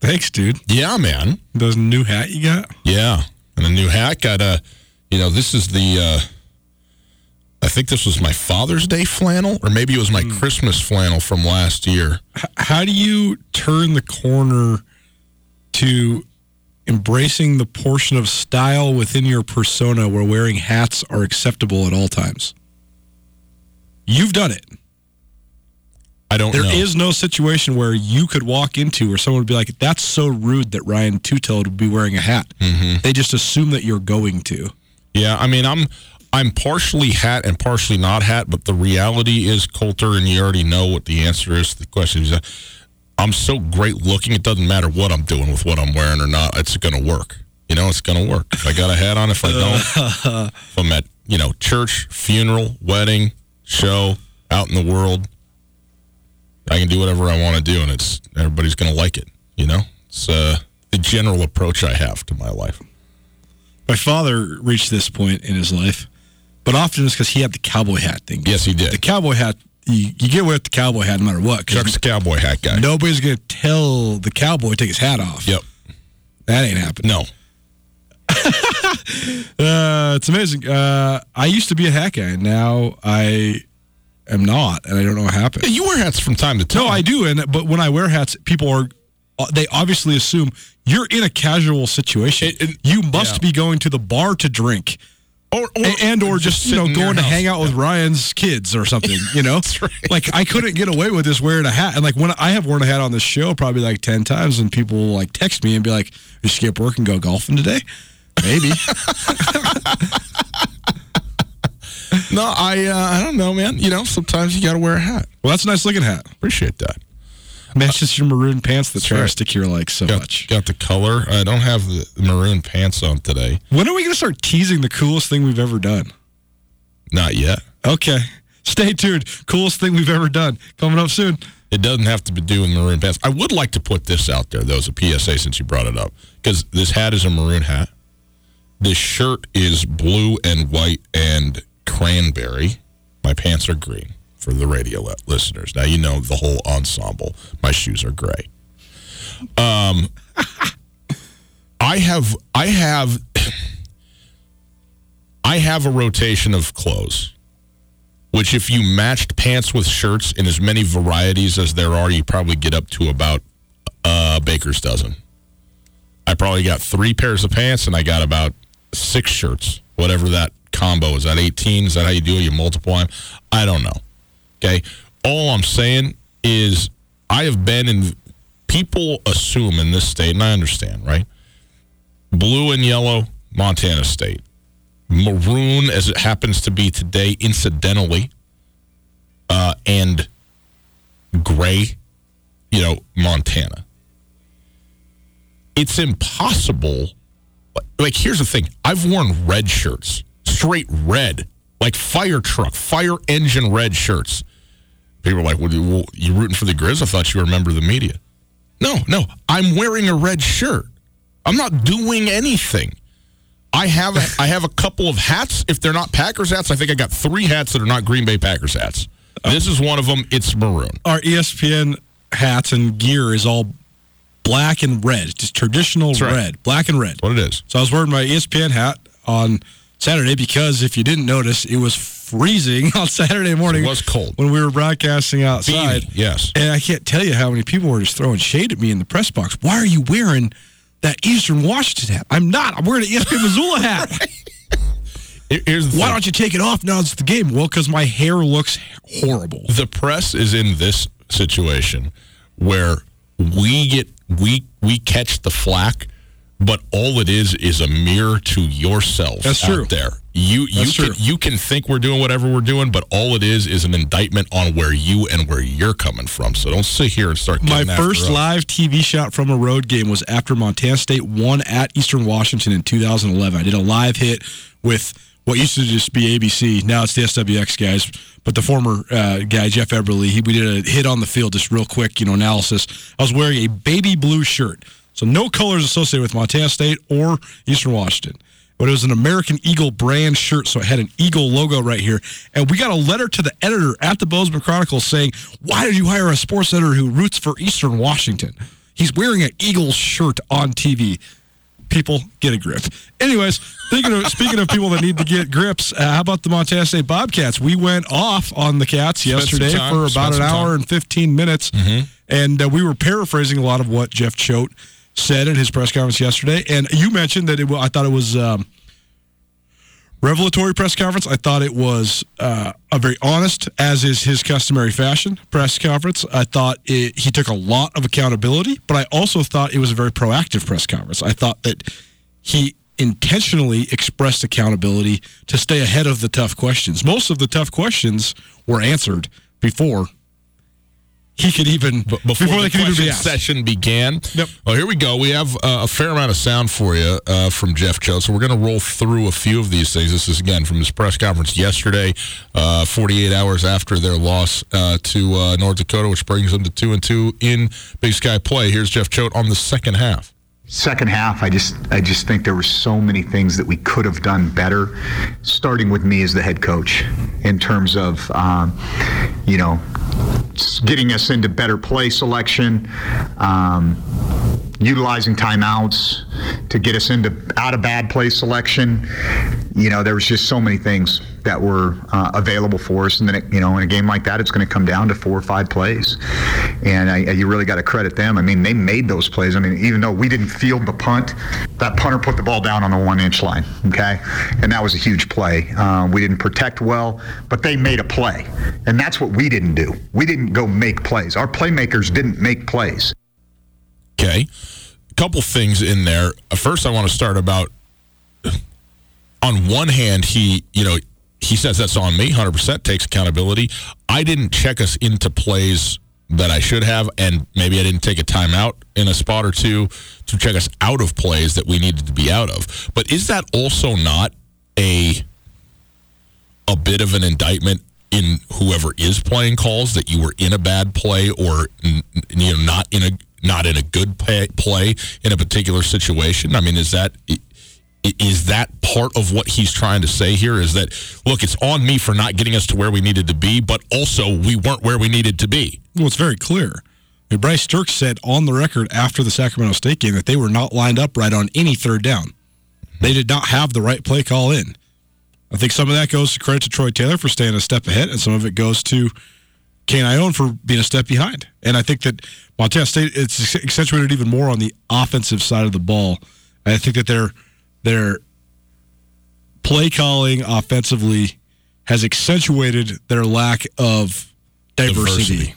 Thanks, dude. Yeah, man. Those new hat you got? Yeah. And a new hat. Got a, you know, this is the, uh, I think this was my Father's Day flannel, or maybe it was my Christmas flannel from last year. H- how do you turn the corner to embracing the portion of style within your persona where wearing hats are acceptable at all times? You've done it. I don't There know. is no situation where you could walk into where someone would be like, "That's so rude that Ryan Two-Toed would be wearing a hat." Mm-hmm. They just assume that you're going to. Yeah, I mean, I'm I'm partially hat and partially not hat, but the reality is, Colter, and you already know what the answer is to the question. Is I'm so great looking, it doesn't matter what I'm doing with what I'm wearing or not. It's going to work. You know, it's going to work. If I got a hat on, if I don't, if I'm at you know church, funeral, wedding, show, out in the world, I can do whatever I want to do, and it's everybody's going to like it. You know, it's uh, the general approach I have to my life. My father reached this point in his life, but often it's because he had the cowboy hat thing. Yes, he did. The cowboy hat, you, you get away with the cowboy hat no matter what. Chuck's a cowboy hat guy. Nobody's going to tell the cowboy to take his hat off. Yep. That ain't happening. No. Uh, it's amazing. Uh, I used to be a hat guy. And now I am not, and I don't know what happened. You wear hats from time to time. No, I do. And but when I wear hats, people are uh, they obviously assume you're in a casual situation. It- it- you must yeah. be going to the bar to drink. Or, or A- and or just, you know going to house. hang out with Ryan's kids or something, you know. That's right. Like I couldn't get away with this wearing a hat, and like when I have worn a hat on this show probably like ten times, and people will like text me and be like, "You skip work and go golfing today?" Maybe. No, I uh, I don't know, man. You know, sometimes you got to wear a hat. well, that's a nice looking hat. Appreciate that. Matches your maroon pants that right. Travis Sticky like so Got, much. got the color. I don't have the maroon pants on today. When are we going to start teasing the coolest thing we've ever done? Not yet. Okay. Stay tuned. Coolest thing we've ever done. Coming up soon. It doesn't have to be doing maroon pants. I would like to put this out there, though, as a PSA since you brought it up. Because this hat is a maroon hat. This shirt is blue and white and cranberry. My pants are green for the radio li- listeners. Now, you know the whole ensemble. My shoes are gray. Um, I have, I have, I have a rotation of clothes which if you matched pants with shirts in as many varieties as there are, you probably get up to about a baker's dozen. I probably got three pairs of pants and I got about six shirts, whatever that combo is. That 18? Is that how you do it? You multiply them? I don't know. Okay. All I'm saying is I have been in people assume in this state, and I understand, right? Blue and yellow, Montana State. Maroon, as it happens to be today, incidentally, uh, and gray, you know, Montana. It's impossible. Like, here's the thing I've worn red shirts, straight red, like fire truck, fire engine red shirts. People are like, well, you, you rooting for the Grizz? I thought you were a member of the media. No, no, I'm wearing a red shirt. I'm not doing anything. I have I have a couple of hats. If they're not Packers hats, I think I got three hats that are not Green Bay Packers hats. This is one of them. It's maroon. Our ESPN hats and gear is all black and red, just traditional right. red, black and red. What it is? So I was wearing my ESPN hat on Saturday because if you didn't notice, it was freezing on Saturday morning. It was cold. when we were broadcasting outside. Beanie, yes. And I can't tell you how many people were just throwing shade at me in the press box. Why are you wearing that Eastern Washington hat? I'm not. I'm wearing an ESPN Missoula hat. Here- Here's the Why thing. don't you take it off now it's the game? Well, because my hair looks horrible. the press is in this situation where we get we we catch the flack, but all it is is a mirror to yourself. That's out true. There, you you That's can true. you can think we're doing whatever we're doing, but all it is is an indictment on where you and where you're coming from. So don't sit here and start. My first live TV shot from a road game was after Montana State won at Eastern Washington in 2011. I did a live hit with what used to just be ABC. Now it's the SWX guys, but the former uh, guy Jeff Eberly. He, we did a hit on the field, just real quick, you know, analysis. I was wearing a baby blue shirt, so no colors associated with Montana State or Eastern Washington. But it was an American Eagle brand shirt, so it had an Eagle logo right here. And we got a letter to the editor at the Bozeman Chronicle saying, "Why did you hire a sports editor who roots for Eastern Washington? He's wearing an Eagle shirt on TV." People get a grip. Anyways, thinking of, speaking of people that need to get grips, uh, how about the Montana State Bobcats? We went off on the Cats Spent yesterday time, for about an hour time. and 15 minutes, and uh, we were paraphrasing a lot of what Jeff Choate said in his press conference yesterday. And you mentioned that it, I thought it was. Um, revelatory press conference. I thought it was uh, a very honest, as is his customary fashion, press conference. I thought it, he took a lot of accountability, but I also thought it was a very proactive press conference. I thought that he intentionally expressed accountability to stay ahead of the tough questions. Most of the tough questions were answered before he could even B- before, they the could even be session began. Yep. Well, here we go. We have uh, a fair amount of sound for you uh, from Jeff Choate. So we're going to roll through a few of these things. This is again from his press conference yesterday, uh, 48 hours after their loss uh, to uh, North Dakota, which brings them to two and two in Big Sky play. Here's Jeff Choate on the second half. Second half, I just I just think there were so many things that we could have done better, starting with me as the head coach, in terms of um, you know getting us into better play selection, um, utilizing timeouts to get us into out of bad play selection. You know, there was just so many things that were uh, available for us, and then it, you know, in a game like that, it's going to come down to four or five plays, and I, you really got to credit them. I mean, they made those plays. I mean, even though we didn't field the punt, that punter put the ball down on the one-inch line, okay, and that was a huge play. Uh, we didn't protect well, but they made a play, and that's what we didn't do. We didn't go make plays. Our playmakers didn't make plays. Okay. A couple things in there. First, I want to start about on one hand, he, you know, he says that's on me, 100%, takes accountability. I didn't check us into plays that I should have, and maybe I didn't take a timeout in a spot or two to check us out of plays that we needed to be out of. But is that also not a a bit of an indictment in whoever is playing calls that you were in a bad play or you know not in a not in a good pay, play in a particular situation i mean is that is that part of what he's trying to say here is that look it's on me for not getting us to where we needed to be but also we weren't where we needed to be Well, it's very clear. Bryce Sturck said on the record after the Sacramento State game that they were not lined up right on any third down. They did not have the right play call in. I think some of that goes to credit to Troy Taylor for staying a step ahead, and some of it goes to Kane Ioane for being a step behind. And I think that Montana State it's accentuated even more on the offensive side of the ball. I think that their their play calling offensively has accentuated their lack of diversity. Diversity.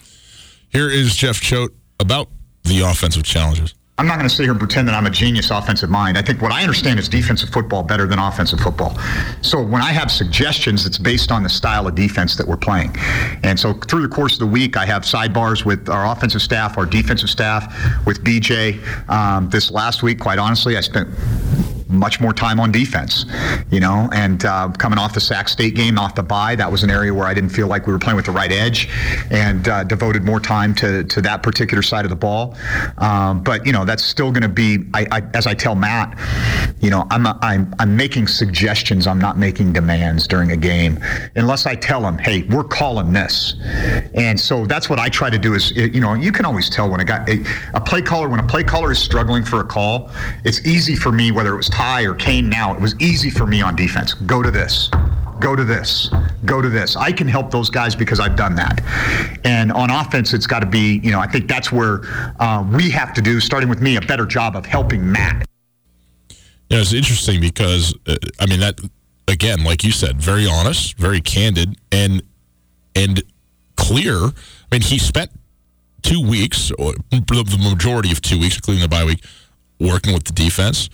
here is jeff choate about the offensive challenges? I'm not going to sit here and pretend that I'm a genius offensive mind. I think what I understand is defensive football better than offensive football. So when I have suggestions, it's based on the style of defense that we're playing. And so through the course of the week, I have sidebars with our offensive staff, our defensive staff, with BJ. Um, this last week, quite honestly, I spent much more time on defense, you know, and uh, coming off the Sac State game, off the bye, that was an area where I didn't feel like we were playing with the right edge and uh, devoted more time to, to that particular side of the ball. Um, but, you know, that's still going to be, I, I, as I tell Matt, you know, I'm, a, I'm, I'm making suggestions. I'm not making demands during a game unless I tell him, hey, we're calling this. And so that's what I try to do is, you know, you can always tell when a guy, a, a play caller, when a play caller is struggling for a call, it's easy for me, whether it was Or Kane now, it was easy for me on defense. Go to this. Go to this. Go to this. I can help those guys because I've done that. And on offense, it's got to be, you know, I think that's where uh, we have to do, starting with me, a better job of helping Matt. Yeah, it's interesting because, uh, I mean, that, again, like you said, very honest, very candid, and, and clear. I mean, he spent two weeks, or the majority of two weeks, including the bye week, working with the defense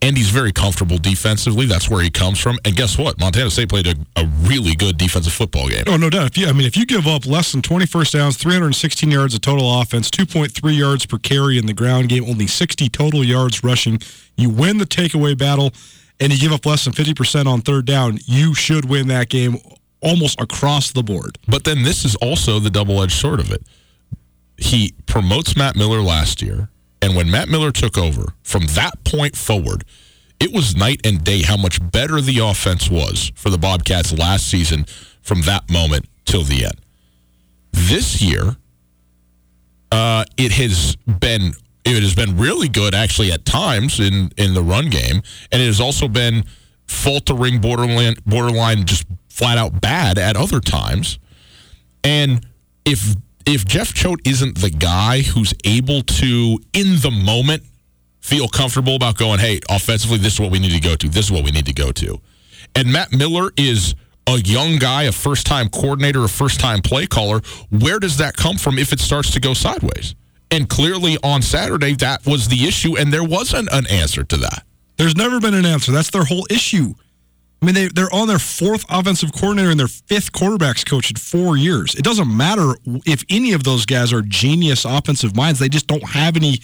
and he's very comfortable defensively. That's where he comes from. And guess what? Montana State played a, a really good defensive football game. Oh, no doubt. If you, I mean, if you give up less than 20 first downs, 316 yards of total offense, 2.3 yards per carry in the ground game, only 60 total yards rushing, you win the takeaway battle, and you give up less than 50% on third down, you should win that game almost across the board. But then this is also the double edged sword of it. He promotes Matt Miller last year and when Matt Miller took over, from that point forward, it was night and day how much better the offense was for the Bobcats last season from that moment till the end. This year, uh, it has been it has been really good actually at times in in the run game, and it has also been faltering, borderline borderline just flat out bad at other times. And if if Jeff Choate isn't the guy who's able to, in the moment, feel comfortable about going, hey, offensively, this is what we need to go to. This is what we need to go to. And Matt Miller is a young guy, a first time coordinator, a first time play caller. Where does that come from if it starts to go sideways? And clearly on Saturday, that was the issue, and there wasn't an answer to that. There's never been an answer. That's their whole issue. I mean, they, they're on their fourth offensive coordinator and their fifth quarterbacks coach in four years. It doesn't matter if any of those guys are genius offensive minds. They just don't have any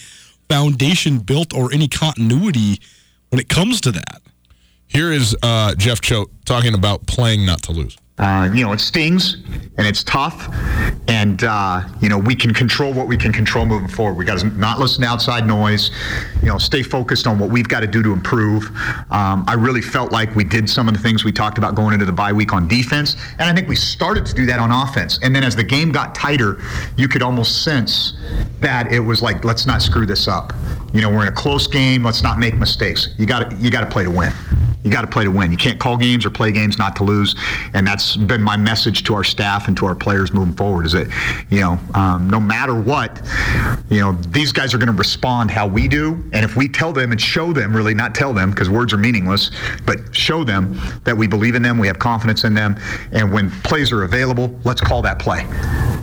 foundation built or any continuity when it comes to that. Here is uh, Jeff Choate talking about playing not to lose. Uh, you know, it stings and it's tough, and uh, you know we can control what we can control moving forward. We got to not listen to outside noise. You know, stay focused on what we've got to do to improve. Um, I really felt like we did some of the things we talked about going into the bye week on defense, and I think we started to do that on offense. And then as the game got tighter, you could almost sense that it was like, let's not screw this up. You know, we're in a close game. Let's not make mistakes. You got you got to play to win. You got to play to win. You can't call games or play games not to lose. And that's been my message to our staff and to our players moving forward is that, you know, um, no matter what, you know, these guys are going to respond how we do. And if we tell them and show them, really not tell them because words are meaningless, but show them that we believe in them, we have confidence in them. And when plays are available, let's call that play.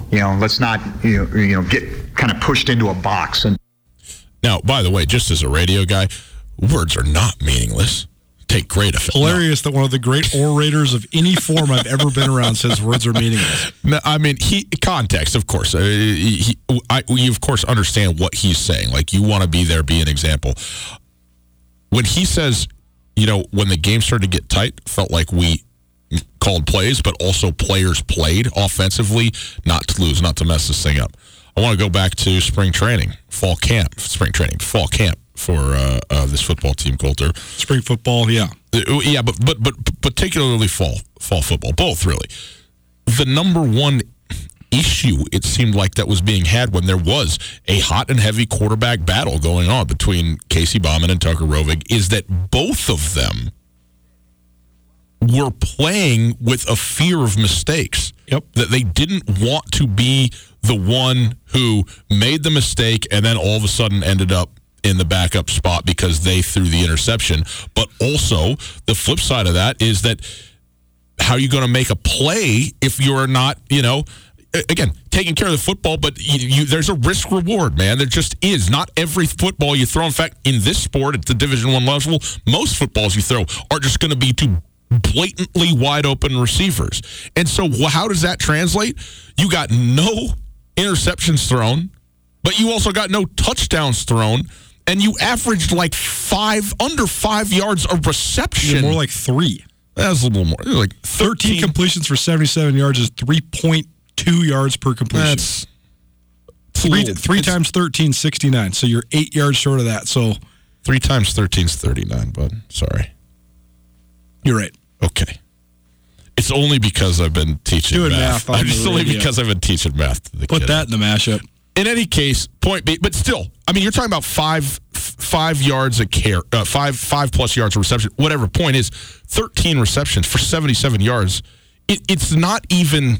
You know, let's not, you know, you know get kind of pushed into a box. And now, by the way, just as a radio guy, words are not meaningless take great effect. Hilarious no. that one of the great orators of any form I've ever been around says words are meaningless. No, I mean, he context, of course. Uh, he, I, we of course understand what he's saying. Like you want to be there, be an example. When he says, you know, when the game started to get tight, felt like we called plays, but also players played offensively, not to lose, not to mess this thing up. I want to go back to spring training, fall camp, spring training, fall camp for uh, uh, this football team, Colter. Spring football, yeah, uh, yeah, but but but particularly fall fall football, both really. The number one issue it seemed like that was being had when there was a hot and heavy quarterback battle going on between Casey Bauman and Tucker Rovig is that both of them were playing with a fear of mistakes. Yep. That they didn't want to be the one who made the mistake and then all of a sudden ended up in the backup spot because they threw the interception. But also, the flip side of that is that how are you going to make a play if you're not, you know, again taking care of the football, but you, you, there's a risk reward, man. There just is. Not every football you throw. In fact, in this sport, at the Division One level, most footballs you throw are just going to be to blatantly wide open receivers. And so, how does that translate? You got no interceptions thrown, but you also got no touchdowns thrown. And you averaged like five under five yards of reception. Yeah, more like three. That's a little more. Like 13, 13 completions for 77 yards is 3.2 yards per completion. That's three, three times 13, 69. So you're eight yards short of that. So three times 13 is 39, but Sorry. You're right. Okay. It's only because I've been teaching Doing math. math it's only because I've been teaching math to the Put that in the mashup. In any case, point B, but still, I mean, you're talking about five five yards a care, uh, five five plus yards of reception. Whatever. Point is, thirteen receptions for seventy seven yards. It, it's not even.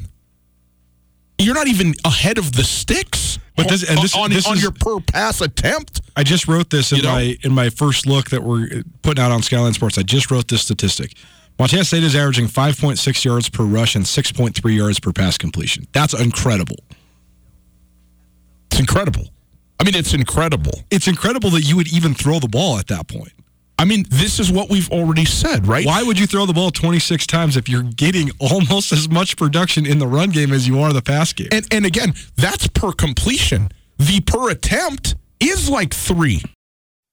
You're not even ahead of the sticks. But this and this, on, this on is, your per pass attempt. I just wrote this in You know? my in my first look that we're putting out on Skyline Sports. I just wrote this statistic. Montana State is averaging 5.6 yards per rush and 6.3 yards per pass completion. That's incredible. It's incredible. I mean, it's incredible. It's incredible that you would even throw the ball at that point. I mean, this is what we've already said, right? Why would you throw the ball 26 times if you're getting almost as much production in the run game as you are the pass game? And and again, that's per completion. The per attempt is like three.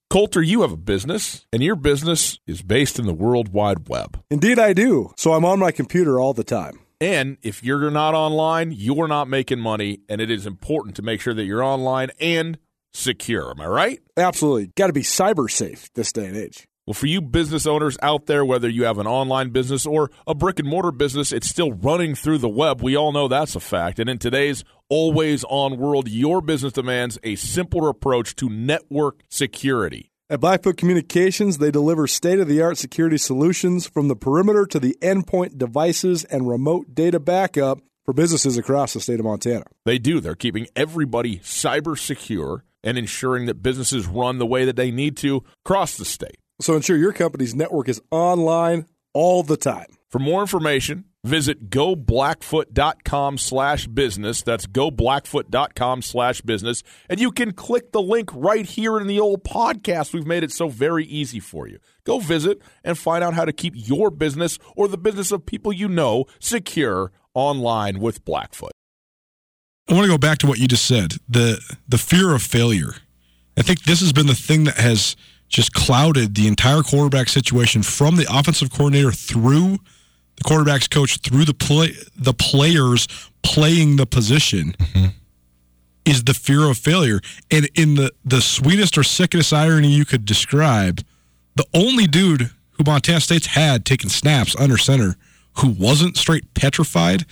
Colter, you have a business, and your business is based in the World Wide Web. Indeed, I do. So I'm on my computer all the time. And if you're not online, you're not making money, and it is important to make sure that you're online and secure. Am I right? Absolutely. Got to be cyber safe this day and age. Well, for you business owners out there, whether you have an online business or a brick and mortar business, it's still running through the web. We all know that's a fact. And in today's always on world, your business demands a simpler approach to network security. At Blackfoot Communications, they deliver state of the art security solutions from the perimeter to the endpoint devices and remote data backup for businesses across the state of Montana. They do. They're keeping everybody cyber secure and ensuring that businesses run the way that they need to across the state. So ensure your company's network is online all the time. For more information, visit goblackfoot.com slash business. That's goblackfoot.com slash business. And you can click the link right here in the old podcast. We've made it so very easy for you. Go visit and find out how to keep your business or the business of people you know secure online with Blackfoot. I want to go back to what you just said the the fear of failure. I think this has been the thing that has just clouded the entire quarterback situation from the offensive coordinator through the quarterback's coach through the play the players playing the position mm-hmm. is the fear of failure. And in the the sweetest or sickest irony you could describe, the only dude who Montana State's had taking snaps under center who wasn't straight petrified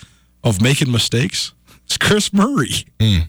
of making mistakes is Chris Murray. Hmm.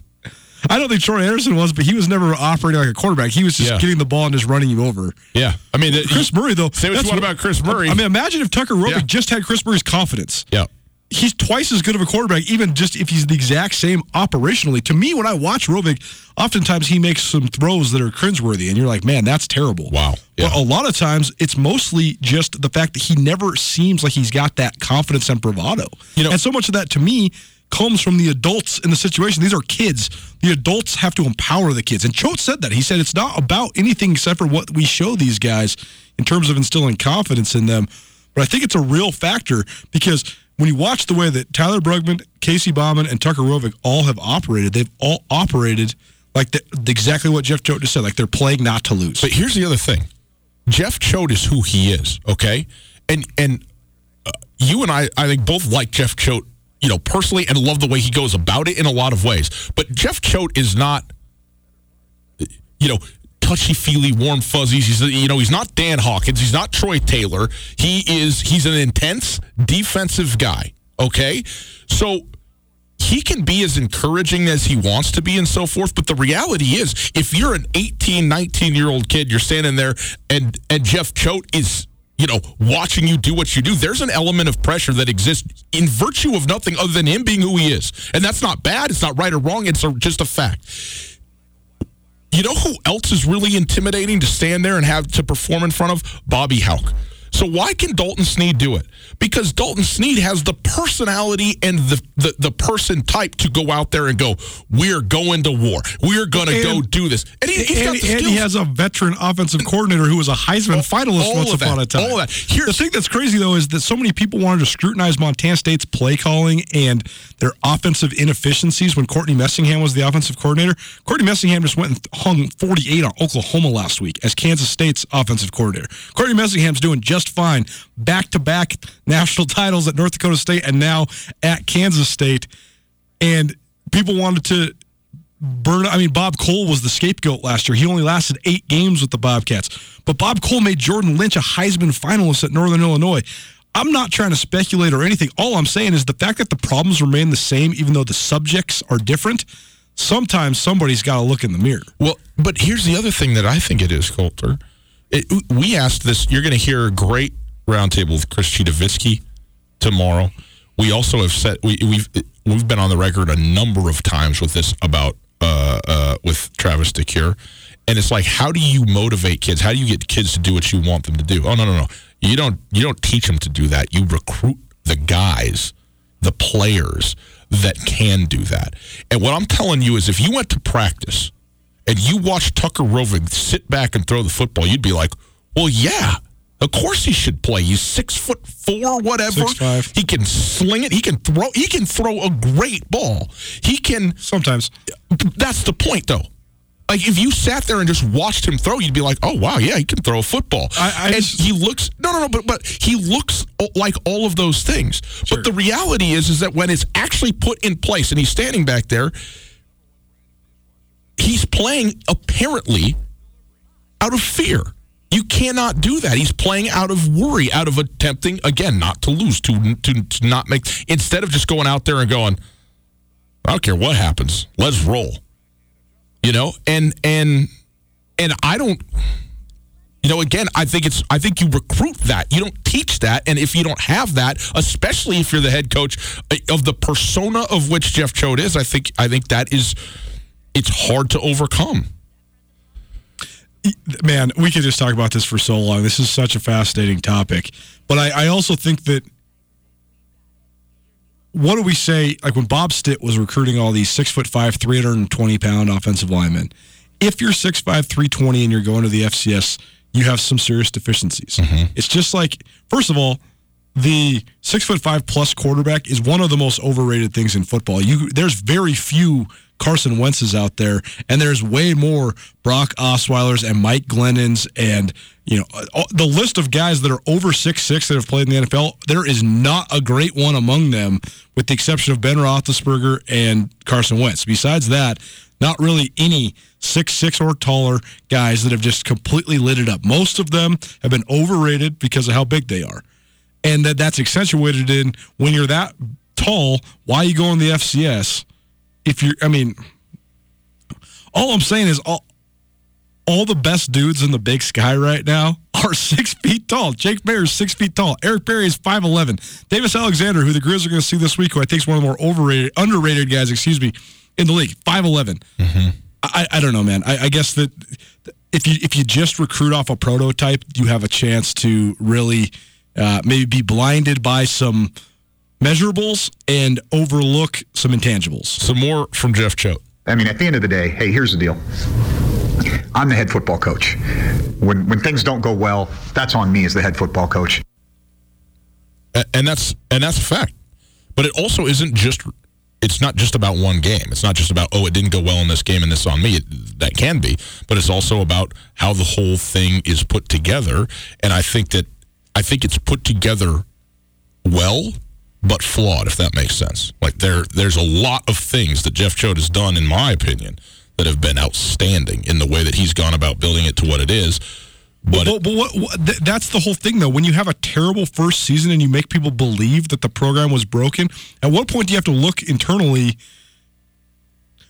I don't think Troy Anderson was, but he was never operating like a quarterback. He was just Yeah. getting the ball and just running you over. Yeah, I mean, Chris Murray, though. Say what you want about Chris Murray. I mean, imagine if Tucker Rovig Yeah. just had Chris Murray's confidence. yeah, He's twice as good of a quarterback, even just if he's the exact same operationally. To me, when I watch Rovig, oftentimes he makes some throws that are cringeworthy, and you're like, man, that's terrible. Wow. Yeah. But a lot of times, it's mostly just the fact that he never seems like he's got that confidence and bravado. You know- and so much of that, to me, comes from the adults in the situation. These are kids. The adults have to empower the kids. And Choate said that. He said it's not about anything except for what we show these guys in terms of instilling confidence in them. But I think it's a real factor because when you watch the way that Tyler Bruggman, Casey Bauman, and Tucker Rovig all have operated, they've all operated like the, exactly what Jeff Choate just said. Like they're playing not to lose. But here's the other thing: Jeff Choate is who he is. Okay, and and uh, you and I, I think both like Jeff Choate, you know, personally, and love the way he goes about it in a lot of ways. But Jeff Choate is not, you know. Touchy feely, warm fuzzies. He's you know he's not Dan Hawkins. He's not Troy Taylor. He is he's an intense defensive guy. Okay, so he can be as encouraging as he wants to be and so forth but the reality is if you're an 18 19 year old kid you're standing there and and jeff choate is you know watching you do what you do there's an element of pressure that exists in virtue of nothing other than him being who he is. And that's not bad it's not right or wrong it's a, just a fact. You know who else is really intimidating to stand there and have to perform in front of? Bobby Hauck So why can Dalton Sneed do it? Because Dalton Sneed has the personality and the, the, the person type to go out there and go, we're going to war. We're going to go do this. And, he, he's and, got the and he has a veteran offensive coordinator who was a Heisman finalist all once of upon that, a time. all that. Here- the thing that's crazy though is that so many people wanted to scrutinize Montana State's play calling and their offensive inefficiencies when Courtney Messingham was the offensive coordinator. Courtney Messingham just went and hung 48 on Oklahoma last week as Kansas State's offensive coordinator. Courtney Messingham's doing just fine, back to back national titles at North Dakota State and now at Kansas State. And people wanted to burn. I mean, Bob Cole was the scapegoat last year. He only lasted eight games with the Bobcats. But Bob Cole made Jordan Lynch a Heisman finalist at Northern Illinois. I'm not trying to speculate or anything. All I'm saying is the fact that the problems remain the same, even though the subjects are different. Sometimes somebody's got to look in the mirror. Well, but here's the other thing that I think it is, Colter. It, we asked this. You're going to hear a great roundtable with Chris Chidovitsky tomorrow. We also have said we, we've we've been on the record a number of times with this about uh, uh, with Travis DeCuire, and it's like, how do you motivate kids? How do you get kids to do what you want them to do? Oh no, no, no! You don't you don't teach them to do that. You recruit the guys, the players that can do that. And what I'm telling you is, if you went to practice and you watch Tucker Rovig sit back and throw the football, you'd be like, well, yeah, of course he should play. He's six foot four, whatever. 6'5". He can sling it. He can throw. He can throw a great ball. He can. Sometimes. That's the point, though. Like if you sat there and just watched him throw, you'd be like, "Oh wow, yeah, he can throw a football." I- I and just- he looks no, no, no, but but he looks like all of those things. But the reality is, is that when it's actually put in place, and he's standing back there, he's playing apparently out of fear. You cannot do that. He's playing out of worry, out of attempting again not to lose, to to, to not make. Instead of just going out there and going, I don't care what happens, let's roll. You know, and and and I don't. You know, again, I think it's. I think you recruit that. You don't teach that, and if you don't have that, especially if you're the head coach uh, of the persona of which Jeff Choate is, I think. I think that is. It's hard to overcome. man, we could just talk about this for so long. This is such a fascinating topic. But I, I also think that what do we say? Like when Bob Stitt was recruiting all these six foot five, 320 pound offensive linemen, if you're six five, 320 and you're going to the FCS, you have some serious deficiencies. Mm-hmm. It's just like, first of all, the six foot five plus quarterback is one of the most overrated things in football. You there's very few Carson Wentz's out there, and there's way more Brock Osweiler's and Mike Glennon's and you know uh, the list of guys that are over six six that have played in the NFL. There is not a great one among them, with the exception of Ben Roethlisberger and Carson Wentz. Besides that, not really any six six or taller guys that have just completely lit it up. Most of them have been overrated because of how big they are and that that's accentuated in when you're that tall. Why you go in the FCS? If you're, I mean, all I'm saying is all all the best dudes in the Big Sky right now are six feet tall. Jake Maier is six feet tall. Eric Barriere is five eleven. Davis Alexander, who the Grizz are going to see this week, who I think is one of the more overrated, underrated guys, excuse me, in the league, five I, I don't know, man. I, I guess that if you if you just recruit off a prototype, you have a chance to really uh, maybe be blinded by some measurables and overlook some intangibles. Some more from Jeff Choate. I mean, at the end of the day, hey, here's the deal. I'm the head football coach. When when things don't go well, that's on me as the head football coach. And that's and that's a fact. But it also isn't just. It's not just about one game. It's not just about oh, it didn't go well in this game and this on me. It, that can be, but it's also about how the whole thing is put together. And I think that I think it's put together well, but flawed. If that makes sense. Like there, there's a lot of things that Jeff Choate has done, in my opinion, that have been outstanding in the way that he's gone about building it to what it is. But But, but what, what, th- that's the whole thing, though. When you have a terrible first season and you make people believe that the program was broken, at what point do you have to look internally?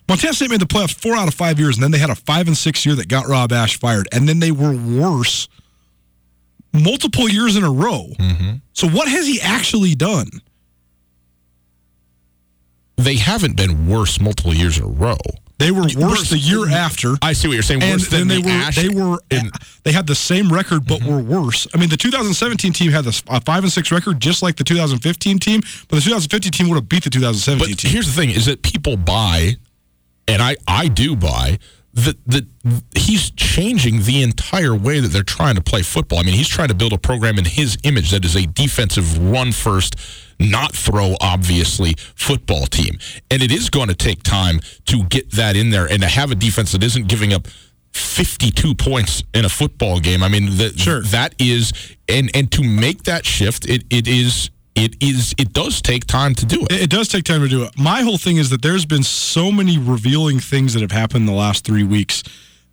Montana State made the playoffs four out of five years, and then they had a five and six year that got Rob Ash fired, and then they were worse multiple years in a row. Mm-hmm. So what has he actually done? They haven't been worse multiple years in a row. They were worse, Worse- the year after. I see what you're saying. Worse than they the were Ash they were in- they had the same record but mm-hmm. were worse. I mean, the 2017 team had a, a five and six record just like the 2015 team, but the 2015 team would have beat the 2017 But team. here's the thing: is that people buy, and I I do buy that that he's changing the entire way that they're trying to play football. I mean, he's trying to build a program in his image that is a defensive run first, not throw obviously football team, and it is going to take time to get that in there and to have a defense that isn't giving up. 52 points in a football game. I mean, that Sure. that is, and and to make that shift, it, it is, it is, it does take time to do it. It, does take time to do it. My whole thing is that there's been so many revealing things that have happened in the last three weeks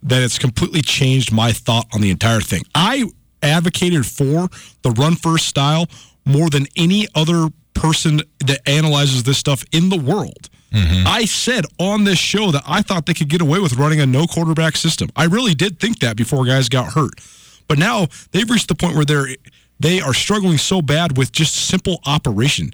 that it's completely changed my thought on the entire thing. I advocated for the run first style more than any other person that analyzes this stuff in the world. Mm-hmm. I said on this show that I thought they could get away with running a no quarterback system. I really did think that before guys got hurt. But now they've reached the point where they're they are struggling so bad with just simple operation.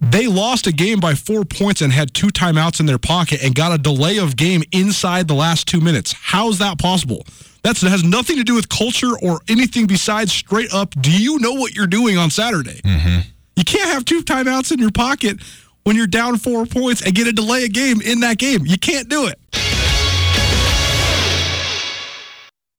They lost a game by four points and had two timeouts in their pocket and got a delay of game inside the last two minutes. How's that possible? That's, that has nothing to do with culture or anything besides straight up. Do you know what you're doing on Saturday? Mm-hmm. You can't have two timeouts in your pocket when you're down four points and get a delay a game in that game. You can't do it.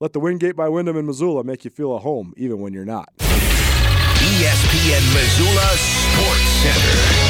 Let the Wingate by Wyndham in Missoula make you feel at home, even when you're not. ESPN Missoula Sports Center.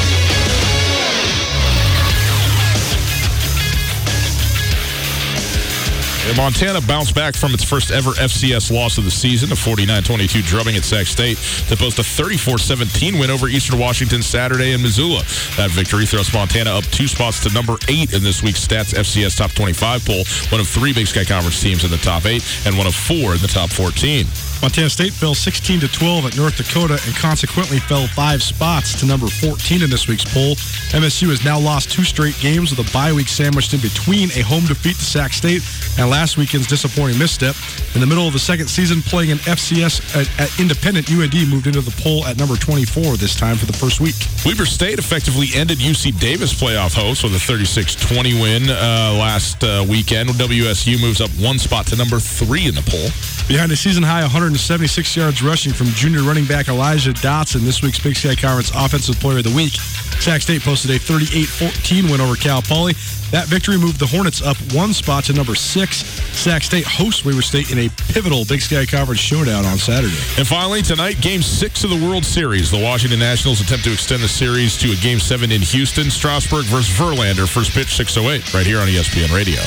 Montana bounced back from its first ever FCS loss of the season, a 49-22 drubbing at Sac State, to post a 34-17 win over Eastern Washington Saturday in Missoula. That victory throws Montana up two spots to number eight in this week's Stats FCS Top 25 poll, one of three Big Sky Conference teams in the top eight, and one of four in the top 14. Montana State fell 16 to 12 at North Dakota and consequently fell five spots to number 14 in this week's poll. MSU has now lost two straight games with a bye week sandwiched in between a home defeat to Sac State and last weekend's disappointing misstep. In the middle of the second season, playing in FCS at, at Independent, UAD moved into the poll at number 24 this time for the first week. Weber State effectively ended UC Davis playoff hopes with a 36-20 win uh, last uh, weekend. WSU moves up one spot to number three in the poll. Behind a season high 176 yards rushing from junior running back Elijah Dotson, this week's Big Sky Conference Offensive Player of the Week. Sac State posted a 38-14 win over Cal Poly. That victory moved the Hornets up one spot to number six. Sac State hosts Weber State in a pivotal Big Sky Conference showdown on Saturday. And finally, tonight, Game 6 of the World Series. The Washington Nationals attempt to extend the series to a Game 7 in Houston. Strasburg versus Verlander. First pitch, 608, right here on ESPN Radio.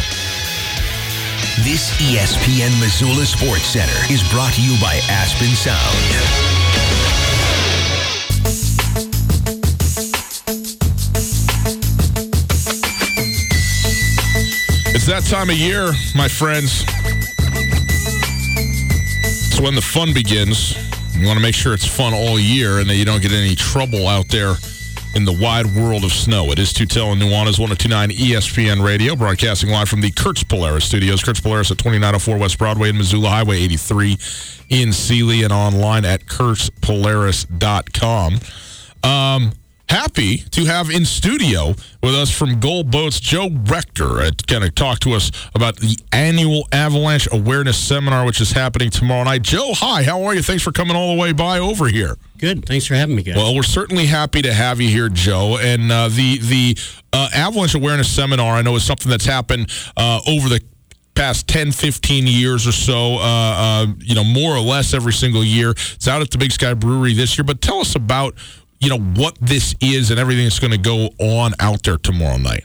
This ESPN Missoula Sports Center is brought to you by Aspen Sound. It's that time of year, my friends. It's when the fun begins. You want to make sure it's fun all year and that you don't get any trouble out there in the wide world of snow. It is Tutel and Nuanez 1029 ESPN Radio, broadcasting live from the Kurtz Polaris studios. Kurtz Polaris at 2904 West Broadway in Missoula, Highway 83 in Seeley, and online at kurtzpolaris.com. Um, happy to have in studio with us from Gold Boats Joe Rector to kind of talk to us about the annual Avalanche Awareness Seminar, which is happening tomorrow night. Joe, hi, how are you? Thanks for coming all the way by over here. Good. Thanks for having me, guys. Well, we're certainly happy to have you here, Joe. And uh, the the uh, Avalanche Awareness Seminar, I know, is something that's happened uh, over the past 10, 15 years or so, uh, uh, you know, more or less every single year. It's out at the Big Sky Brewery this year. But tell us about, you know, what this is and everything that's going to go on out there tomorrow night.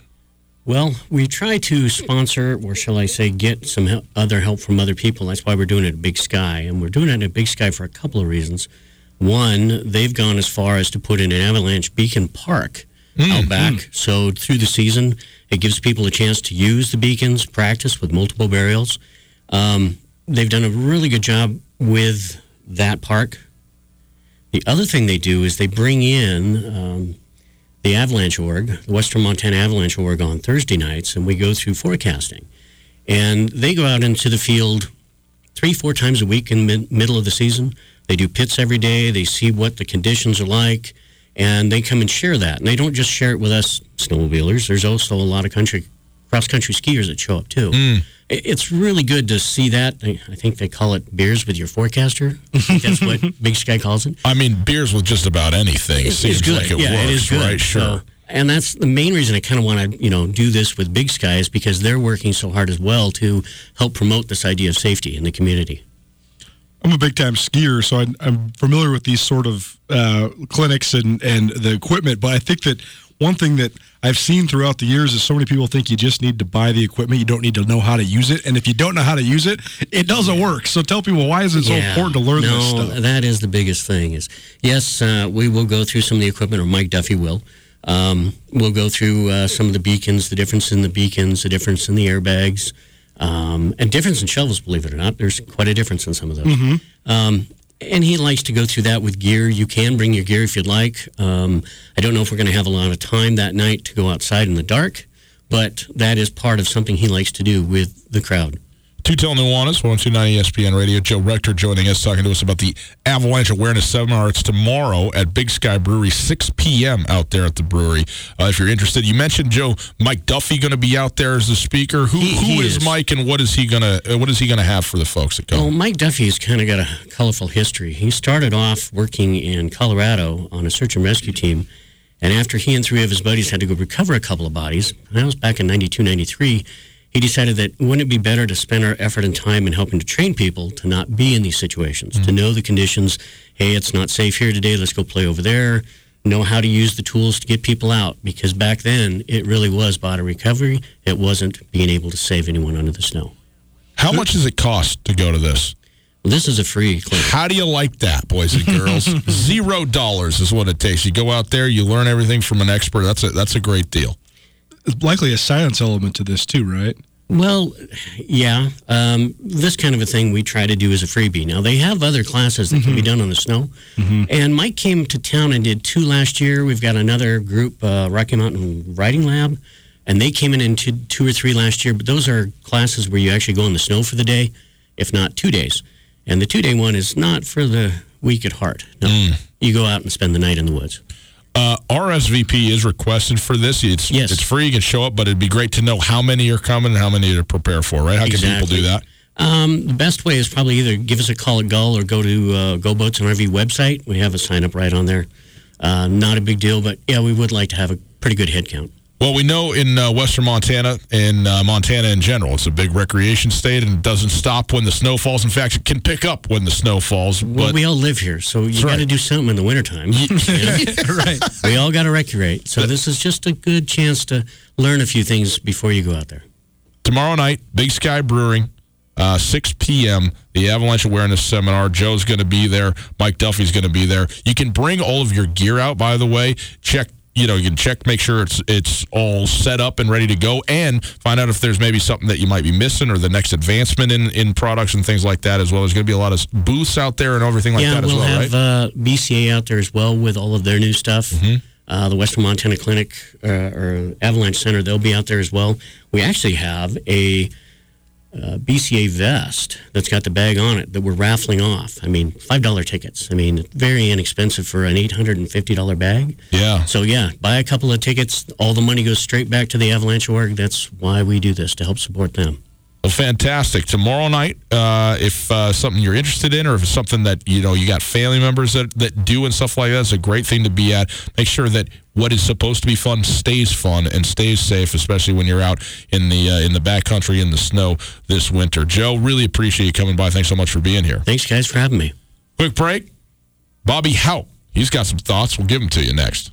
Well, we try to sponsor, or shall I say, get some help, other help from other people. That's why we're doing it at Big Sky. And we're doing it at Big Sky for a couple of reasons. One, they've gone as far as to put in an avalanche beacon park out back. So through the season, it gives people a chance to use the beacons, practice with multiple burials. Um, they've done a really good job with that park. The other thing they do is they bring in um, the Avalanche Org, the Western Montana Avalanche Org, on Thursday nights, and we go through forecasting. And they go out into the field three, four times a week in the mid- middle of the season. They do pits every day. They see what the conditions are like, and they come and share that. And they don't just share it with us snowmobilers. There's also a lot of country cross country skiers that show up too. Hmm. I- It's really good to see that. I think they call it beers with your forecaster. I think that's what Big Sky calls it. I mean, beers with just about anything It- seems good. like it yeah, works, it is good. right? Sure. So- and that's the main reason I kind of want to, you know, do this with Big Sky is because they're working so hard as well to help promote this idea of safety in the community. I'm a big time skier, so I'm, I'm familiar with these sort of uh, clinics and, and the equipment. But I think that one thing that I've seen throughout the years is so many people think you just need to buy the equipment. You don't need to know how to use it. And if you don't know how to use it, it doesn't work. So tell people why is it so Yeah. important to learn no, this stuff? that is the biggest thing. Is yes, uh, we will go through some of the equipment, or Mike Duffy will. Um, we'll go through uh, some of the beacons, the difference in the beacons, the difference in the airbags, um, and difference in shovels. Believe it or not, there's quite a difference in some of those. Mm-hmm. Um, and he likes to go through that with gear. You can bring your gear if you'd like. Um, I don't know if we're going to have a lot of time that night to go outside in the dark, but that is part of something he likes to do with the crowd. Tutel Nuanez, 1229 ESPN Radio. Joe Rector joining us, talking to us about the Avalanche Awareness Seminar. It's tomorrow at Big Sky Brewery, 6 p.m. out there at the brewery. Uh, if you're interested, you mentioned Joe Mike Duffy going to be out there as the speaker. Who He- who he is, is. Mike, and what is he going to uh, what is he going to have for the folks that come? Well, Mike Duffy's kind of got a colorful history. He started off working in Colorado on a search and rescue team. And after he and three of his buddies had to go recover a couple of bodies, and that was back in 92, 93, he decided that wouldn't it be better to spend our effort and time in helping to train people to not be in these situations, to mm-hmm. know the conditions. Hey, it's not safe here today. Let's go play over there. Know how to use the tools to get people out because back then it really was body recovery. It wasn't being able to save anyone under the snow. How much does it cost to go to this? Well, this is a free clinic. How do you like that, boys and girls? Zero dollars is what it takes. You go out there, you learn everything from an expert. That's a that's a great deal. Likely a science element to this too, right? Well, yeah. Um, this kind of a thing we try to do as a freebie. Now, they have other classes that can be done on the snow. And Mike came to town and did two last year. We've got another group, uh, Rocky Mountain Riding Lab, and they came in and did two or three last year. But those are classes where you actually go in the snow for the day, if not two days. And the two day one is not for the weak at heart. No. You go out and spend the night in the woods. Uh, RSVP is requested for this. It's Yes. it's free. You can show up, but it'd be great to know how many are coming and how many to prepare for. Right? How can people do that? Um, the best way is probably either give us a call at Gull or go to uh, Go Boats and RV website. We have a sign up right on there. Uh, not a big deal, but yeah, we would like to have a pretty good head count. Well, we know in uh, western Montana and uh, Montana in general, it's a big recreation state and it doesn't stop when the snow falls. In fact, it can pick up when the snow falls. Well, we all live here, so you got to right. do something in the wintertime. right. we all got to recreate. So this is just a good chance to learn a few things before you go out there. tomorrow night, Big Sky Brewing, uh, 6 p.m., the Avalanche Awareness Seminar. Joe's going to be there. Mike Duffy's going to be there. You can bring all of your gear out, by the way. Check. You know, you can check, make sure it's it's all set up and ready to go, and find out if there's maybe something that you might be missing or the next advancement in, in products and things like that as well. There's going to be a lot of booths out there and everything like yeah, that as we'll well, have right? uh, BCA out there as well with all of their new stuff. Uh, the Western Montana Clinic uh, or Avalanche Center, they'll be out there as well. We actually have a uh, BCA vest that's got the bag on it that we're raffling off. I mean, five dollar tickets. I mean, very inexpensive for an eight hundred and fifty dollar bag. yeah. So yeah, buy a couple of tickets. All the money goes straight back to the Avalanche org. That's why we do this to help support them. Well, fantastic. Tomorrow night, uh, if uh, something you're interested in, or if it's something that you know you got family members that, that do and stuff like that, it's a great thing to be at. Make sure that what is supposed to be fun stays fun and stays safe, especially when you're out in the uh, in the backcountry in the snow this winter. Joe, really appreciate you coming by. Thanks so much for being here. Thanks, guys, for having me. Quick break. Bobby Hauck, he's got some thoughts. We'll give them to you next.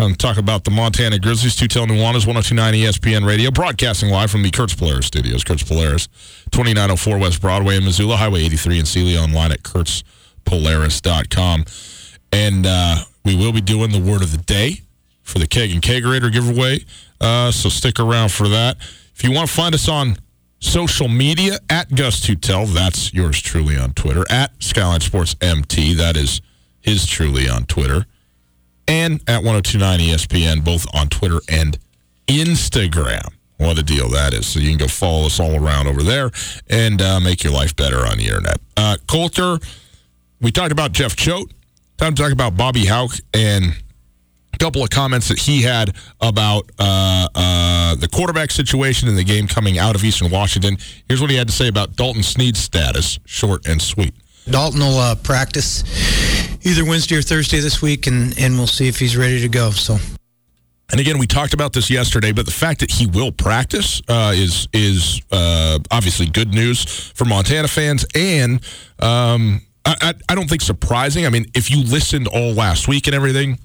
Um, talk about the Montana Grizzlies, Tutel Nuanez, 1029 ESPN Radio, broadcasting live from the Kurtz Polaris studios. Kurtz Polaris, 2904 West Broadway in Missoula, Highway 83 in Seeley, online at kurtzpolaris.com. And uh, we will be doing the word of the day for the Keg and Kegerator giveaway, uh, so stick around for that. If you want to find us on social media, at Gus Tutel, that's yours truly on Twitter, at Skyline Sports MT, that is his truly on Twitter and at 1029 ESPN, both on Twitter and Instagram. What a deal that is. So you can go follow us all around over there and uh, make your life better on the internet. Uh, Colter, we talked about Jeff Choate. Time to talk about Bobby Hauck and a couple of comments that he had about uh, uh, the quarterback situation in the game coming out of Eastern Washington. Here's what he had to say about Dalton Sneed's status, short and sweet. Dalton will uh, practice either Wednesday or Thursday this week, and, and we'll see if he's ready to go. So. And again, we talked about this yesterday, but the fact that he will practice uh, is is uh, obviously good news for Montana fans, and um, I, I don't think surprising. I mean, if you listened all last week and everything,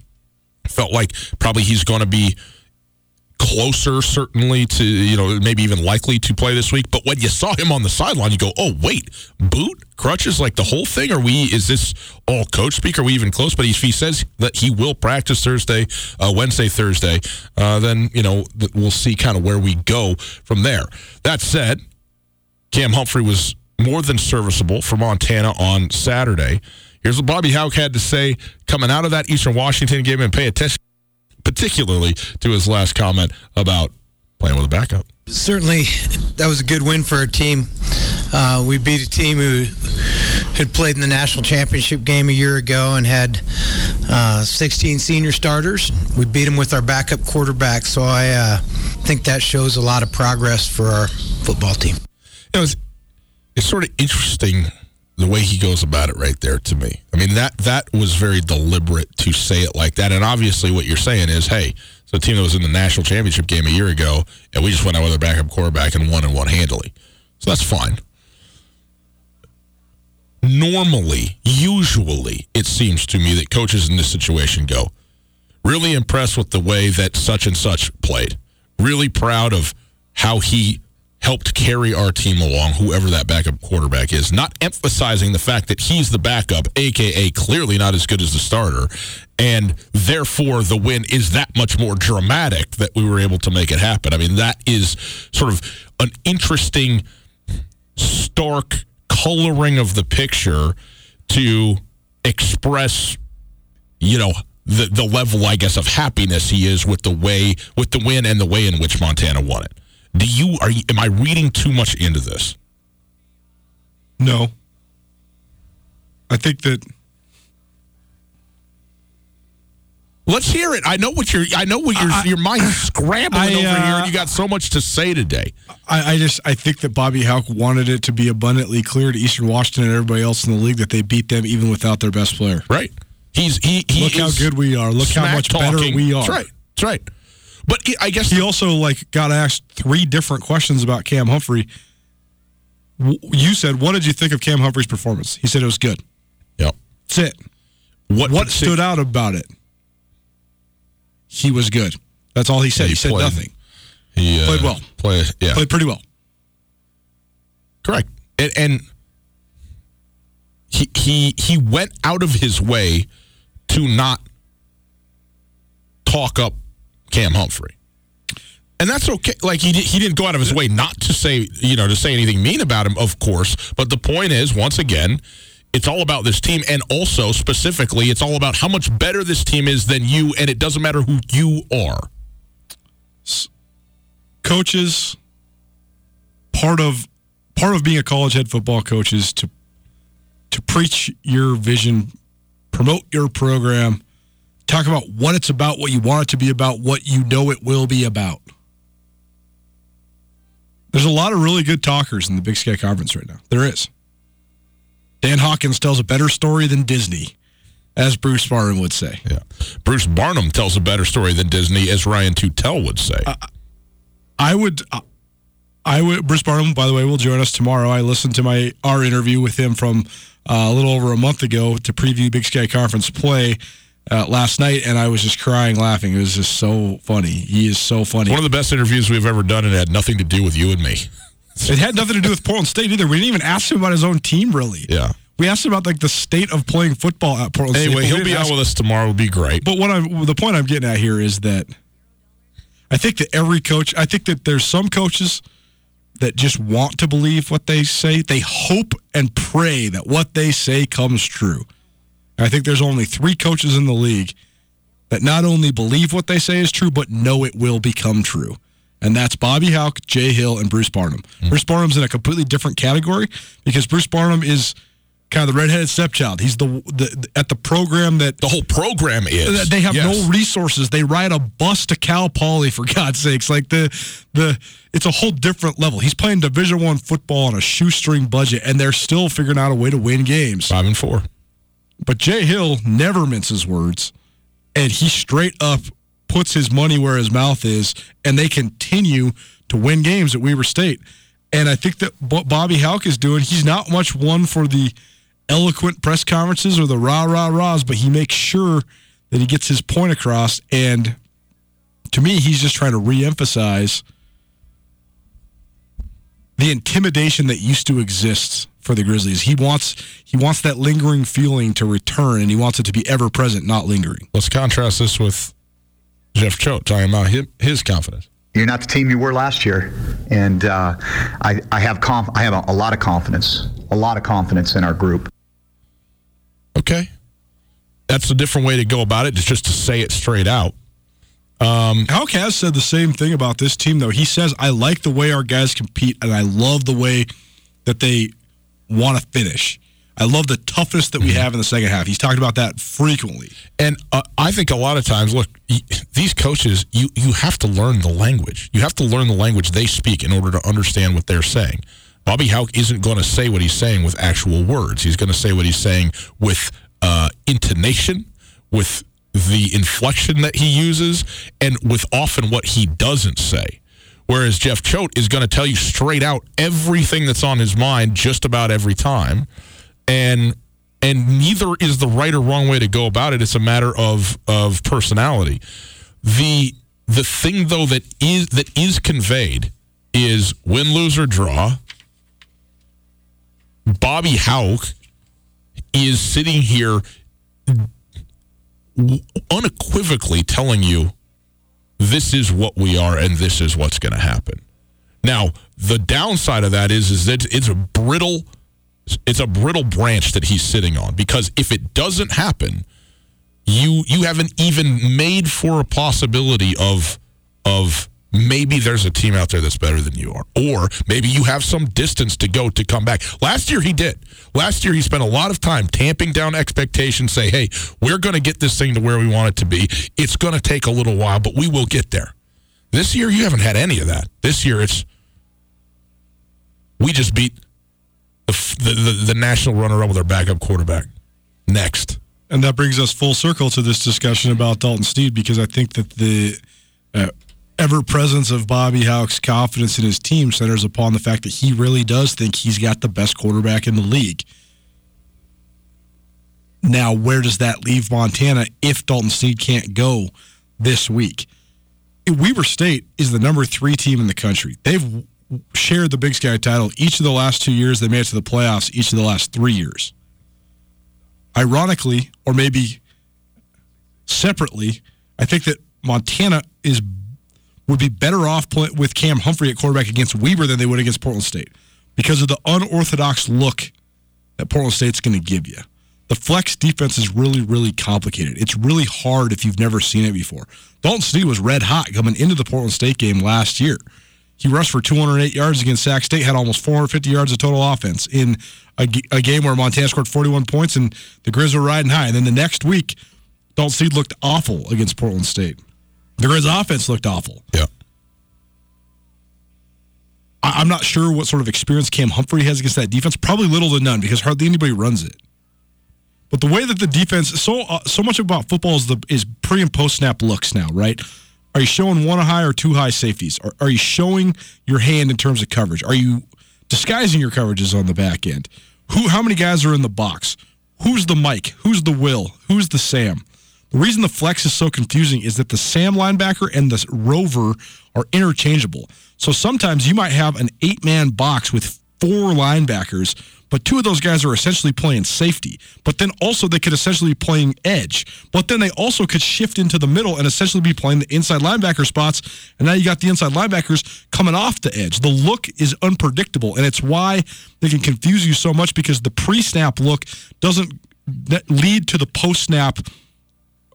felt like probably he's going to be closer, certainly to you know maybe even likely to play this week. But when you saw him on the sideline, you go, "Oh wait, boot crutches like the whole thing." Are we? Is this all coach speak? Are we even close? But he says that he will practice Thursday, uh, Wednesday, Thursday. Uh, then you know we'll see kind of where we go from there. That said, Cam Humphrey was more than serviceable for Montana on Saturday. Here's what Bobby Hauck had to say coming out of that Eastern Washington game and pay attention particularly to his last comment about playing with a backup. Certainly, that was a good win for our team. Uh, we beat a team who had played in the national championship game a year ago and had uh, 16 senior starters. We beat them with our backup quarterback, so I uh, think that shows a lot of progress for our football team. You know, it's, it's sort of interesting the way he goes about it right there to me. I mean that that was very deliberate to say it like that. And obviously what you're saying is, hey, a team that was in the national championship game a year ago, and we just went out with our backup quarterback and won and won handily. So that's fine. Normally, usually, it seems to me that coaches in this situation go, really impressed with the way that such and such played. Really proud of how he helped carry our team along, whoever that backup quarterback is, not emphasizing the fact that he's the backup, aka clearly not as good as the starter, and therefore the win is that much more dramatic that we were able to make it happen. I mean, that is sort of an interesting, stark coloring of the picture to express, you know, the the level, I guess, of happiness he is with the way with the win and the way in which Montana won it. Do you are you, am I reading too much into this? No. I think that Let's hear it. I know what your I know what your your mind's scrambling I, over here, uh, and you got so much to say today. I, I just I think that Bobby Hauck wanted it to be abundantly clear to Eastern Washington and everybody else in the league that they beat them even without their best player. Right? He's he. he Look how good we are. Look how much better we are. That's right. That's right. But I guess He also like got asked three different questions about Cam Humphrey. You said, "What did you think of Cam Humphrey's performance?" He said it was good. Yep. That's it. What What stood out about it? He was good. That's all he said. He, he said played- nothing. He uh, Played well. Play, yeah. Played pretty well. Correct. And, and he he he went out of his way to not talk up Cam Humphrey. And that's okay. Like he he didn't go out of his way not to say, you know, to say anything mean about him, of course, but the point is once again, it's all about this team and also specifically it's all about how much better this team is than you and it doesn't matter who you are. coaches part of part of being a college head football coach is to to preach your vision promote your program talk about what it's about what you want it to be about what you know it will be about. There's a lot of really good talkers in the big sky conference right now. There is dan hawkins tells a better story than disney as bruce Barnum would say Yeah. Bruce Barnum tells a better story than Disney as Ryan Tutel would say. I would, I would. Bruce Barnum, by the way, will join us tomorrow. I listened to my our interview with him from uh, a little over a month ago to preview Big Sky Conference play uh, last night, and I was just crying, laughing. It was just so funny. He is so funny. One of the best interviews we've ever done, and it had nothing to do with you and me. it had nothing to do with Portland State either. We didn't even ask him about his own team, really. Yeah. We asked him about like the state of playing football at Portland State. Anyway, but we he'll didn't be ask- out with us tomorrow. It'll be great. But what I'm the point I'm getting at here is that I think that every coach, I think that there's some coaches that just want to believe what they say. They hope and pray that what they say comes true. And I think there's only three coaches in the league that not only believe what they say is true, but know it will become true. And that's Bobby Hauck, Jay Hill, and Bruce Barnum. Mm. Bruce Barnum's in a completely different category because Bruce Barnum is kind of the redheaded stepchild. He's the, the at the program that the whole program is. they have Yes. no resources. They ride a bus to Cal Poly for God's sakes. Like the the it's a whole different level. He's playing Division One football on a shoestring budget, and they're still figuring out a way to win games. Five and four. But Jay Hill never minces words, and he straight up puts his money where his mouth is, and they continue to win games at Weber State. And I think that what Bobby Hauck is doing, he's not much one for the eloquent press conferences or the rah rah rahs, but he makes sure that he gets his point across. And to me, he's just trying to reemphasize the intimidation that used to exist for the Grizzlies. He wants he wants that lingering feeling to return, and he wants it to be ever present, not lingering. Let's contrast this with Jeff Choate talking about his, his confidence. You're not the team you were last year, and uh, I, I have conf- I have a, a lot of confidence, a lot of confidence in our group. Okay. That's a different way to go about it, just to say it straight out. Um, Hauck has said the same thing about this team, though. He says, "I like the way our guys compete, and I love the way that they want to finish. I love the toughness that we have in the second half." He's talked about that frequently. And uh, I think a lot of times, look, these coaches, you you have to learn the language. You have to learn the language they speak in order to understand what they're saying. Bobby Hauck isn't going to say what he's saying with actual words. He's going to say what he's saying with uh, intonation, with the inflection that he uses, and with often what he doesn't say. Whereas Jeff Choate is going to tell you straight out everything that's on his mind just about every time. And and neither is the right or wrong way to go about it. It's a matter of of personality. The the thing though that is that is conveyed is win, lose, or draw. Bobby Hauck is sitting here unequivocally telling you this is what we are and this is what's going to happen. Now, the downside of that is is that it's a brittle it's a brittle branch that he's sitting on because if it doesn't happen, you you haven't even made for a possibility of of maybe there's a team out there that's better than you are. Or maybe you have some distance to go to come back. Last year he did. Last year he spent a lot of time tamping down expectations, say, hey, we're going to get this thing to where we want it to be. It's going to take a little while, but we will get there. This year you haven't had any of that. This year it's we just beat the the, national runner-up with our backup quarterback. Next. And that brings us full circle to this discussion about Dalton Sneed because I think that the uh, ever presence of Bobby Hauck's confidence in his team centers upon the fact that he really does think he's got the best quarterback in the league. Now, where does that leave Montana if Dalton Sneed can't go this week? Weber State is the number three team in the country. They've shared the Big Sky title each of the last two years. They made it to the playoffs each of the last three years ironically, or maybe separately, I think that Montana is would be better off play, with Cam Humphrey at quarterback against Weber than they would against Portland State because of the unorthodox look that Portland State's going to give you. The flex defense is really, really complicated. It's really hard if you've never seen it before. Dalton Sneed was red hot coming into the Portland State game last year. He rushed for 208 yards against Sac State, had almost 450 yards of total offense in a, a game where Montana scored 41 points and the Grizz were riding high. And then the next week, Dalton Sneed looked awful against Portland State. The Grizz offense looked awful. Yeah. I, am not sure what sort of experience Cam Humphrey has against that defense. Probably little to none because hardly anybody runs it. But the way that the defense so uh, so much about football is the is pre and post snap looks now, right? Are you showing one high or two high safeties? Are, are you showing your hand in terms of coverage? Are you disguising your coverages on the back end? Who? How many guys are in the box? Who's the Mike? Who's the Will? Who's the Sam? The reason the flex is so confusing is that the Sam linebacker and the Rover are interchangeable. So sometimes you might have an eight man box with four linebackers but two of those guys are essentially playing safety. But then also they could essentially be playing edge. But then they also could shift into the middle and essentially be playing the inside linebacker spots. And now you got the inside linebackers coming off the edge. The look is unpredictable, and it's why they can confuse you so much because the pre-snap look doesn't lead to the post-snap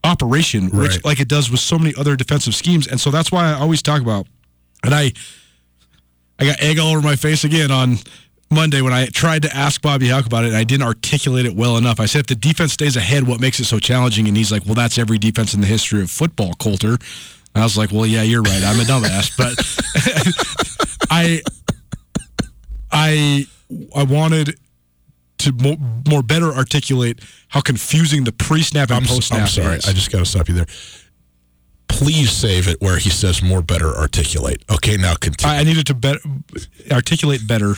operation, right. which like it does with so many other defensive schemes. And so that's why I always talk about, and I, I got egg all over my face again on Monday when I tried to ask Bobby Hauck about it, and I didn't articulate it well enough. I said, if the defense stays ahead, what makes it so challenging? And he's like, well, that's every defense in the history of football, Colter. And I was like, well, yeah, you're right. I'm a dumbass. but I, I, I wanted to more, more better articulate how confusing the pre-snap and post-snap I'm sorry. is. I just got to stop you there please save it where he says more better articulate. Okay, now continue. I, needed to better articulate better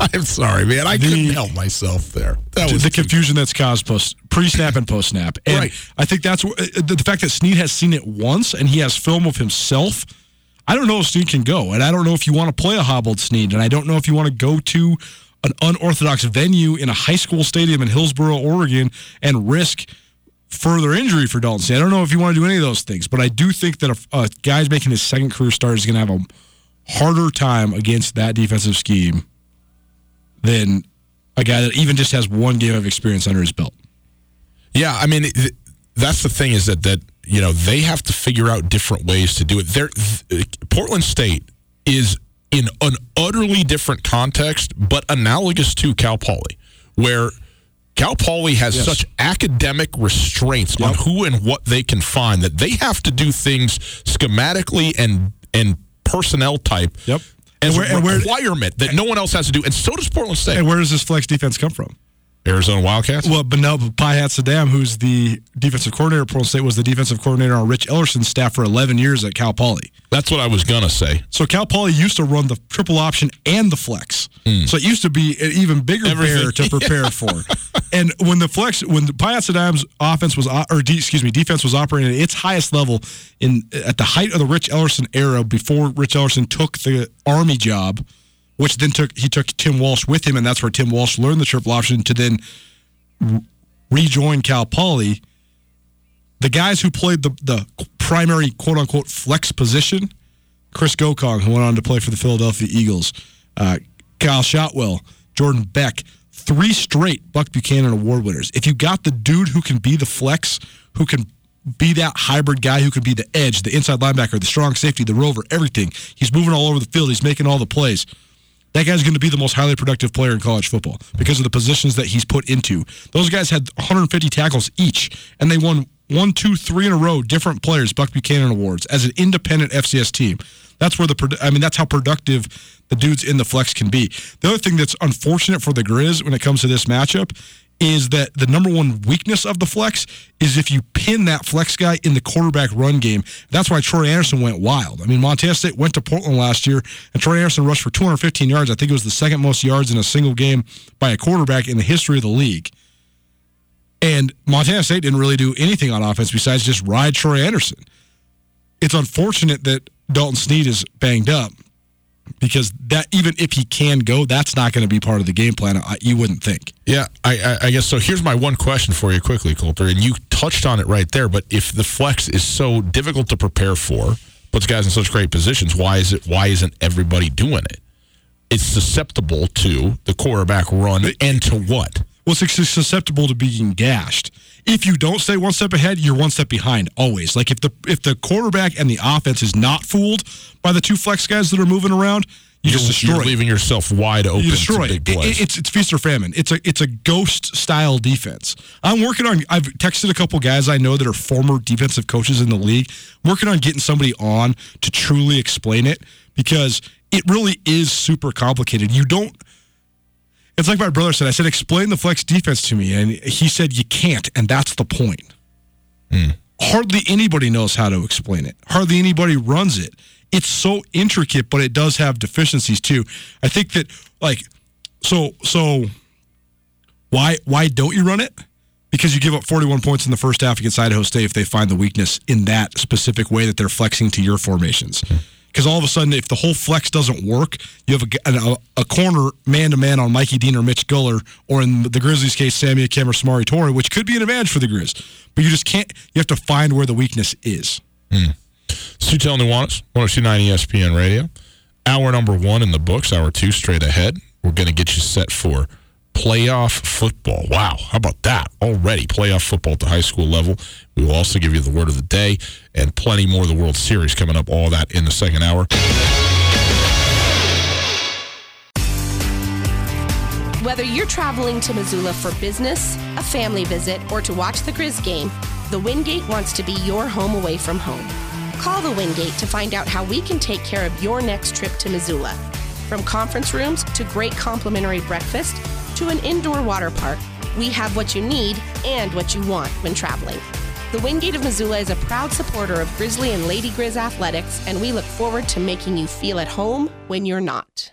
I'm sorry, man. I the, couldn't help myself there. That was the confusion that's caused post pre-snap and post-snap. And right. I think that's uh, the, fact that Sneed has seen it once and he has film of himself. I don't know if Sneed can go, and I don't know if you want to play a hobbled Sneed, and I don't know if you want to go to an unorthodox venue in a high school stadium in Hillsboro, Oregon, and risk further injury for Dalton Sneed. I don't know if you want to do any of those things, but I do think that a, a guy's making his second career start is going to have a harder time against that defensive scheme than a guy that even just has one game of experience under his belt. Yeah, I mean, that's the thing is that that you know they have to figure out different ways to do it. There, Portland State is in an utterly different context, but analogous to Cal Poly, where Cal Poly has yes. such academic restraints yep. on who and what they can find that they have to do things schematically and and personnel type yep as and where, a requirement that no one else has to do, and so does Portland State. And where does this flex defense come from? Arizona Wildcats? Well, but no, Saadat, who's the defensive coordinator at Portland State, was the defensive coordinator on Rich Ellerson's staff for 11 years at Cal Poly. That's what I was going to say. So Cal Poly used to run the triple option and the flex. Mm. So it used to be an even bigger Everything. bear to prepare for. And when the flex, when Payam Saadat's offense was, or D, excuse me, defense was operating at its highest level in at the height of the Rich Ellerson era before Rich Ellerson took the Army job – which then took he took Tim Walsh with him, and that's where Tim Walsh learned the triple option to then rejoin Cal Poly. The guys who played the the primary quote unquote flex position, Chris Gocong, who went on to play for the Philadelphia Eagles, uh, Kyle Shotwell, Jordan Beck, three straight Buck Buchanan Award winners. If you got the dude who can be the flex, who can be that hybrid guy who could be the edge, the inside linebacker, the strong safety, the rover, everything. He's moving all over the field. He's making all the plays. That guy's going to be the most highly productive player in college football because of the positions that he's put into. Those guys had 150 tackles each, and they won one, two, three in a row, different players, Buck Buchanan Awards, as an independent FCS team. That's where the, I mean, that's how productive the dudes in the flex can be. The other thing that's unfortunate for the Grizz when it comes to this matchup is that the number one weakness of the flex is if you pin that flex guy in the quarterback run game. That's why Troy Anderson went wild. I mean, Montana State went to Portland last year, and Troy Anderson rushed for 215 yards. I think it was the second most yards in a single game by a quarterback in the history of the league. And Montana State didn't really do anything on offense besides just ride Troy Anderson. It's unfortunate that Dalton Sneed is banged up because that even if he can go, that's not going to be part of the game plan. I, You wouldn't think. Yeah, I, I, I, guess so. Here's my one question for you, quickly, Colter, and you touched on it right there. But if the flex is so difficult to prepare for, puts guys in such great positions, why is it? Why isn't everybody doing it? It's susceptible to the quarterback run, and to what? Well, it's susceptible to being gashed if you don't stay one step ahead, you're one step behind always. Like if the if the quarterback and the offense is not fooled by the two flex guys that are moving around, you you're, just destroy. You're leaving yourself wide open. You destroy it. It's it's feast or famine. It's a it's a ghost style defense. I'm working on. I've texted a couple guys I know that are former defensive coaches in the league. working on getting somebody on to truly explain it because it really is super complicated. You don't it's like my brother said. I said, explain the flex defense to me. And he said, you can't. And that's the point. Mm. Hardly anybody knows how to explain it. Hardly anybody runs it. It's so intricate, but it does have deficiencies too. I think that, like, so, so why, why don't you run it? Because you give up 41 points in the first half against Idaho State if they find the weakness in that specific way that they're flexing to your formations. Mm because all of a sudden, if the whole flex doesn't work, you have a, a, a corner man to man on Mikey Dean or Mitch Gueller, or in the Grizzlies' case, Sammy Akem or Samori Toure, which could be an advantage for the Grizz. But you just can't. You have to find where the weakness is. Mm. Tutel Nuanez, 1029 ESPN Radio. Hour number one in the books. Hour two straight ahead. We're going to get you set for playoff football. Wow, how about that already? Playoff football at the high school level. We will also give you the word of the day and plenty more of the World Series coming up. All that in the second hour. Whether you're traveling to Missoula for business, a family visit, or to watch the Grizz game, the Wingate wants to be your home away from home. Call the Wingate to find out how we can take care of your next trip to Missoula. From conference rooms to great complimentary breakfast to an indoor water park, we have what you need and what you want when traveling. The Wingate of Missoula is a proud supporter of Grizzly and Lady Grizz athletics, and we look forward to making you feel at home when you're not.